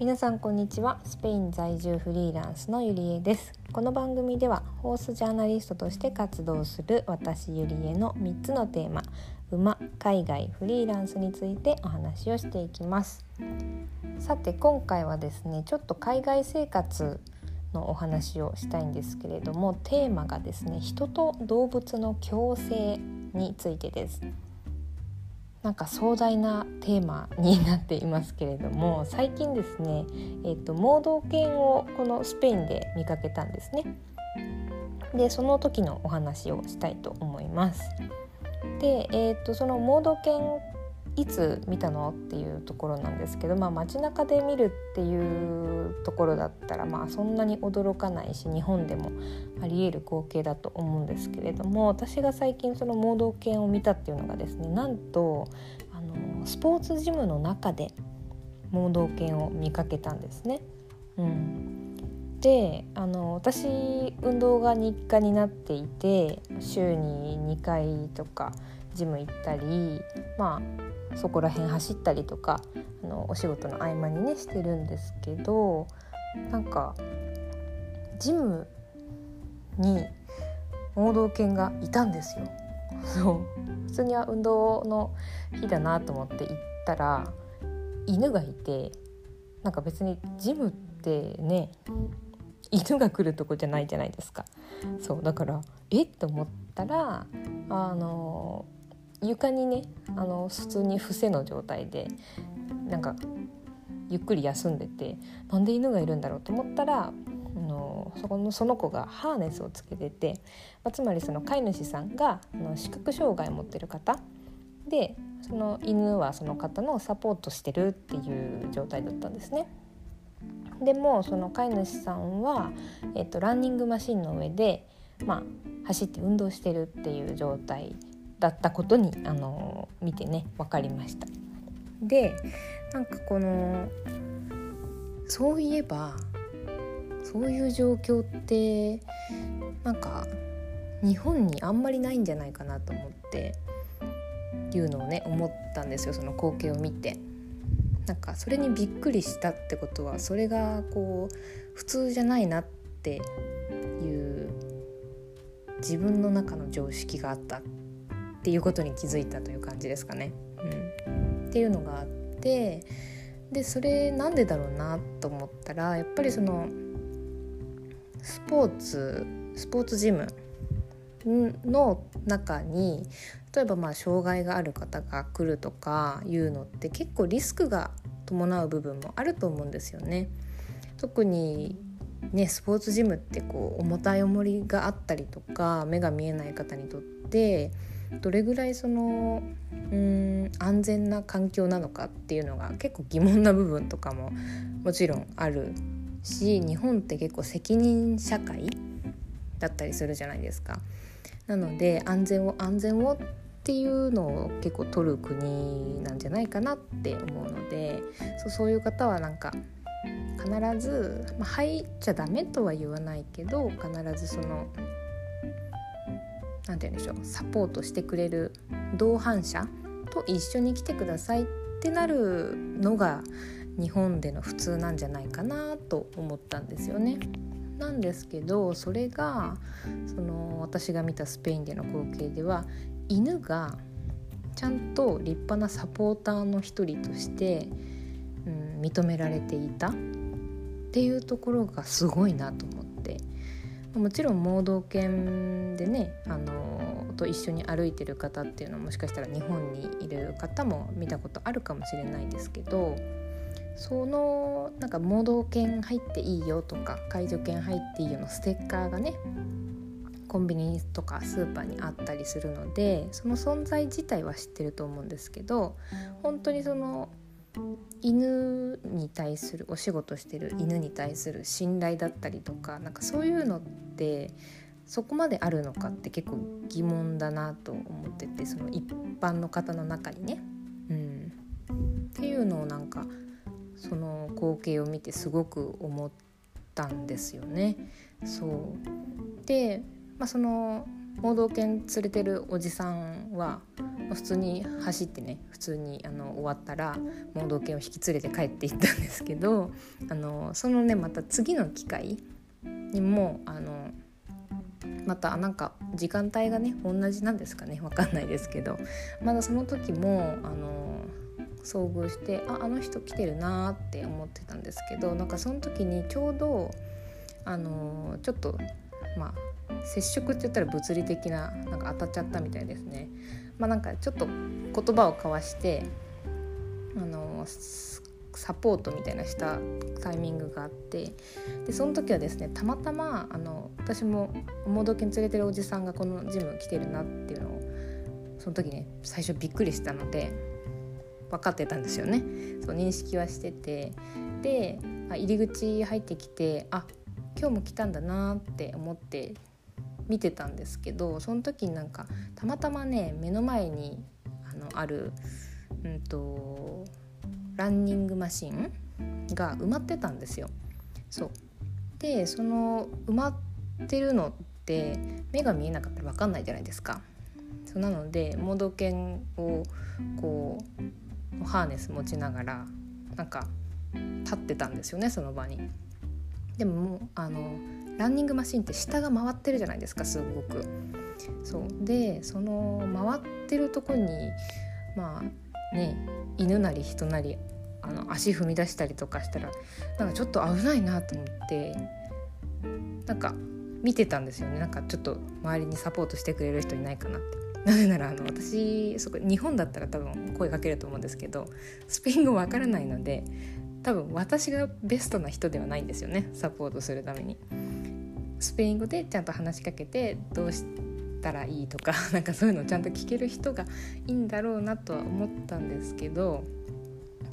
皆さんこんにちは。スペイン在住フリーランスのゆりえです。この番組ではホースジャーナリストとして活動する私ゆりえの3つのテーマ馬海外フリーランスについてお話をしていきます。さて今回はですねちょっと海外生活のお話をしたいんですけれどもテーマがですね人と動物の共生についてです。なんか壮大なテーマになっていますけれども最近ですね、えーと、盲導犬をこのスペインで見かけたんですね。でその時のお話をしたいと思います。で、えーとその盲導犬いつ見たのっていうところなんですけど、まあ、街中で見るっていうところだったら、まあ、そんなに驚かないし日本でもありえる光景だと思うんですけれども私が最近その盲導犬を見たっていうのがですねなんとあのスポーツジムの中で盲導犬を見かけたんですね。うん、であの私運動が日課になっていて週に2回とかジム行ったりまあそこら辺走ったりとかあのお仕事の合間にねしてるんですけどなんかジムに盲導犬がいたんですよ。そう。普通には運動の日だなと思って行ったら犬がいてなんか別にジムってね犬が来るとこじゃないじゃないですか。そう。だからえ？っと思ったらあの床にねあの普通に伏せの状態でなんかゆっくり休んでてなんで犬がいるんだろうと思ったらあのそこのその子がハーネスをつけてて、まあ、つまりその飼い主さんがあの視覚障害を持ってる方でその犬はその方のサポートしてるっていう状態だったんですね。でもその飼い主さんは、えっと、ランニングマシンの上で、まあ、走って運動してるっていう状態だったことにあの見てね分かりました。でなんかこのそういえばそういう状況ってなんか日本にあんまりないんじゃないかなと思っていうのをね思ったんですよその光景を見て。なんかそれにびっくりしたってことはそれがこう普通じゃないなっていう自分の中の常識があったっっていうことに気づいたという感じですかね。うん、っていうのがあってでそれなんでだろうなと思ったらやっぱりそのスポーツスポーツジムの中に例えばまあ障害がある方が来るとかいうのって結構リスクが伴う部分もあると思うんですよね。特にね、スポーツジムってこう重たい重りがあったりとか目が見えない方にとってどれぐらいそのうん安全な環境なのかっていうのが結構疑問な部分とかももちろんあるし日本って結構責任社会だったりするじゃないですか。なので安全を安全をっていうのを結構取る国なんじゃないかなって思うのでそうそういう方はなんか必ず、まあ、入っちゃダメとは言わないけど必ずその何て言うんでしょうサポートしてくれる同伴者と一緒に来てくださいってなるのが日本での普通なんじゃないかなと思ったんですよね。なんですけどそれがその私が見たスペインでの光景では犬がちゃんと立派なサポーターの一人として、うん、認められていたっていうところがすごいなと思ってもちろん盲導犬でねあのと一緒に歩いてる方っていうのはもしかしたら日本にいる方も見たことあるかもしれないですけどそのなんか盲導犬入っていいよとか介助犬入っていいよのステッカーがねコンビニとかスーパーにあったりするのでその存在自体は知ってると思うんですけど本当にその犬に対するお仕事してる犬に対する信頼だったりとかなんかそういうのってそこまであるのかって結構疑問だなと思っててその一般の方の中にね。うん、っていうのをなんかその光景を見てすごく思ったんですよね。そうで、まあ、その盲導犬連れてるおじさんは普通に走ってね普通にあの終わったら盲導犬を引き連れて帰っていったんですけどあのそのねまた次の機会にもあのまたなんか時間帯がね同じなんですかね分かんないですけどまだその時もあの遭遇してああの人来てるなって思ってたんですけどなんかその時にちょうどあのちょっとまあ接触って言ったら物理的ななんか当たっちゃったみたいですね。まあ、なんかちょっと言葉を交わしてあのサポートみたいなしたタイミングがあってでその時はですねたまたまあの私も盲導犬連れてるおじさんがこのジム来てるなっていうのをその時ね最初びっくりしたので分かってたんですよねそう認識はしててで入り口入ってきてあ今日も来たんだなって思って見てたんですけどその時になんかたまたまね目の前にあのある、うんと、ランニングマシンが埋まってたんですよ。そうでその埋まってるのって目が見えなかったら分かんないじゃないですか。そうなので盲導犬をこうハーネス持ちながらなんか立ってたんですよねその場に。でももうあのランニングマシンって下が回ってるじゃないですかすごく。そうでその回ってるとこにまあね犬なり人なりあの足踏み出したりとかしたらなんかちょっと危ないなと思ってなんか見てたんですよねなんかちょっと周りにサポートしてくれる人いないかなって。なぜならあの私そこ日本だったら多分声かけると思うんですけどスペイン語わからないので多分私がベストな人ではないんですよねサポートするために。スペイン語でちゃんと話しかけてどうしたらいいとか なんかそういうのをちゃんと聞ける人がいいんだろうなとは思ったんですけど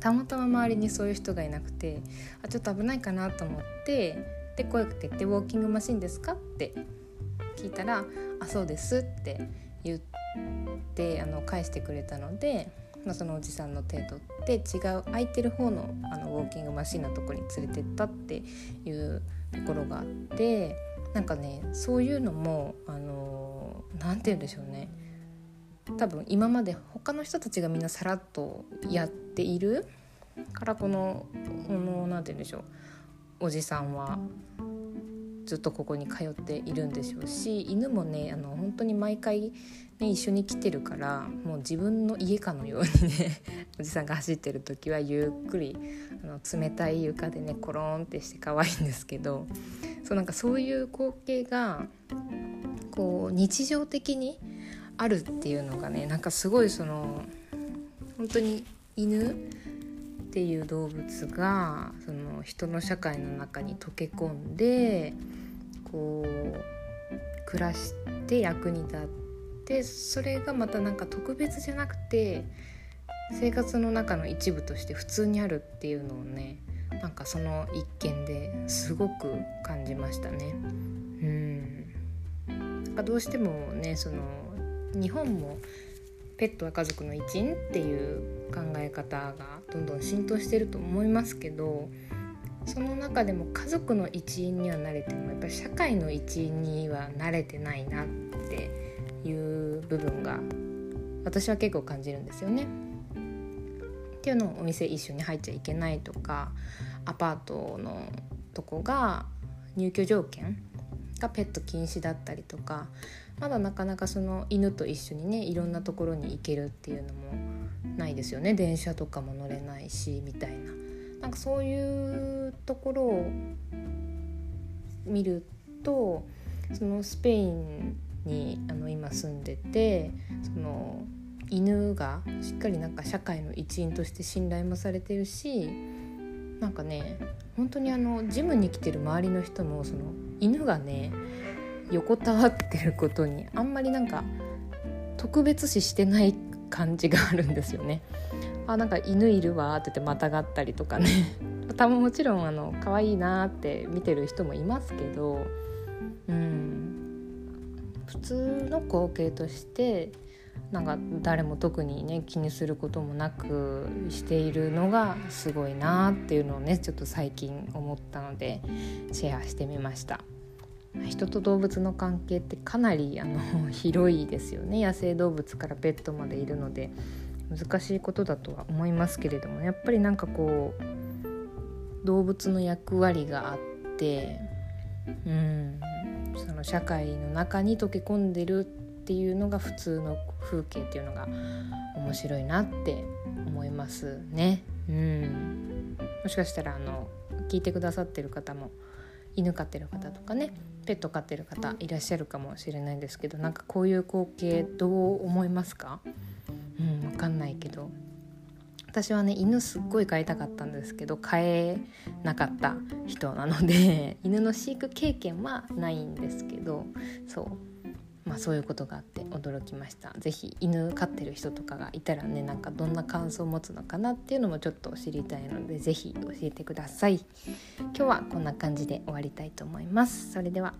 たまたま周りにそういう人がいなくてあちょっと危ないかなと思ってで声かけて「ウォーキングマシンですか?」って聞いたら「あそうです」って言ってあの返してくれたので、まあ、そのおじさんの手取って違う空いてる方のあのウォーキングマシンのとこに連れてったっていうところがあってなんかねそういうのもあの何て言うんでしょうね。多分今まで他の人たちがみんなさらっとやっているからこの何て言うんでしょう。おじさんは。ずっとここに通っているんでしょうし犬もねあの本当に毎回、ね、一緒に来てるからもう自分の家かのようにね おじさんが走ってる時はゆっくりあの冷たい床でねコロンってして可愛いんですけどそうなんかそういう光景がこう日常的にあるっていうのがねなんかすごいその本当に犬っていう動物がその人の社会の中に溶け込んでこう暮らして役に立ってそれがまたなんか特別じゃなくて生活の中の一部として普通にあるっていうのをねなんかその一件ですごく感じましたね。うんなんかどうしてもねその日本もペットは家族の一員っていう考え方がどんどん浸透してると思いますけどその中でも家族の一員には慣れてもやっぱり社会の一員には慣れてないなっていう部分が私は結構感じるんですよね。っていうのをお店一緒に入っちゃいけないとかアパートのとこが入居条件がペット禁止だったりとかまだなかなかその犬と一緒にねいろんなところに行けるっていうのもないですよね電車とかも乗れないしみたいななんかそういうところを見るとそのスペインにあの今住んでてその犬がしっかりなんか社会の一員として信頼もされてるしなんかね本当にあのジムに来てる周りの人もその犬がね横たわってることにあんまりなんか特別視してない感じがあるんですよね。あなんか犬いるわって言ってまたがったりとかね。多分もちろんあの可愛いなって見てる人もいますけどうん。普通の光景としてなんか誰も特にね気にすることもなくしているのがすごいなっていうのをねちょっと最近思ったのでシェアしてみました。人と動物の関係ってかなりあの 広いですよね。野生動物からペットまでいるので。難しいことだとは思いますけれどもやっぱりなんかこう動物の役割があってうんその社会の中に溶け込んでるっていうのが普通の風景っていうのが面白いなって思いますね。うんもしかしたらあの聞いてくださってる方も犬飼ってる方とかねペット飼ってる方いらっしゃるかもしれないんですけどなんかこういう光景どう思いますか？かんないけど。私はね犬すっごい飼いたかったんですけど飼えなかった人なので 犬の飼育経験はないんですけどそう。まあそういうことがあって驚きました。是非犬飼ってる人とかがいたらねなんかどんな感想を持つのかなっていうのもちょっと知りたいので是非教えてください。今日はこんな感じで終わりたいと思います。それでは。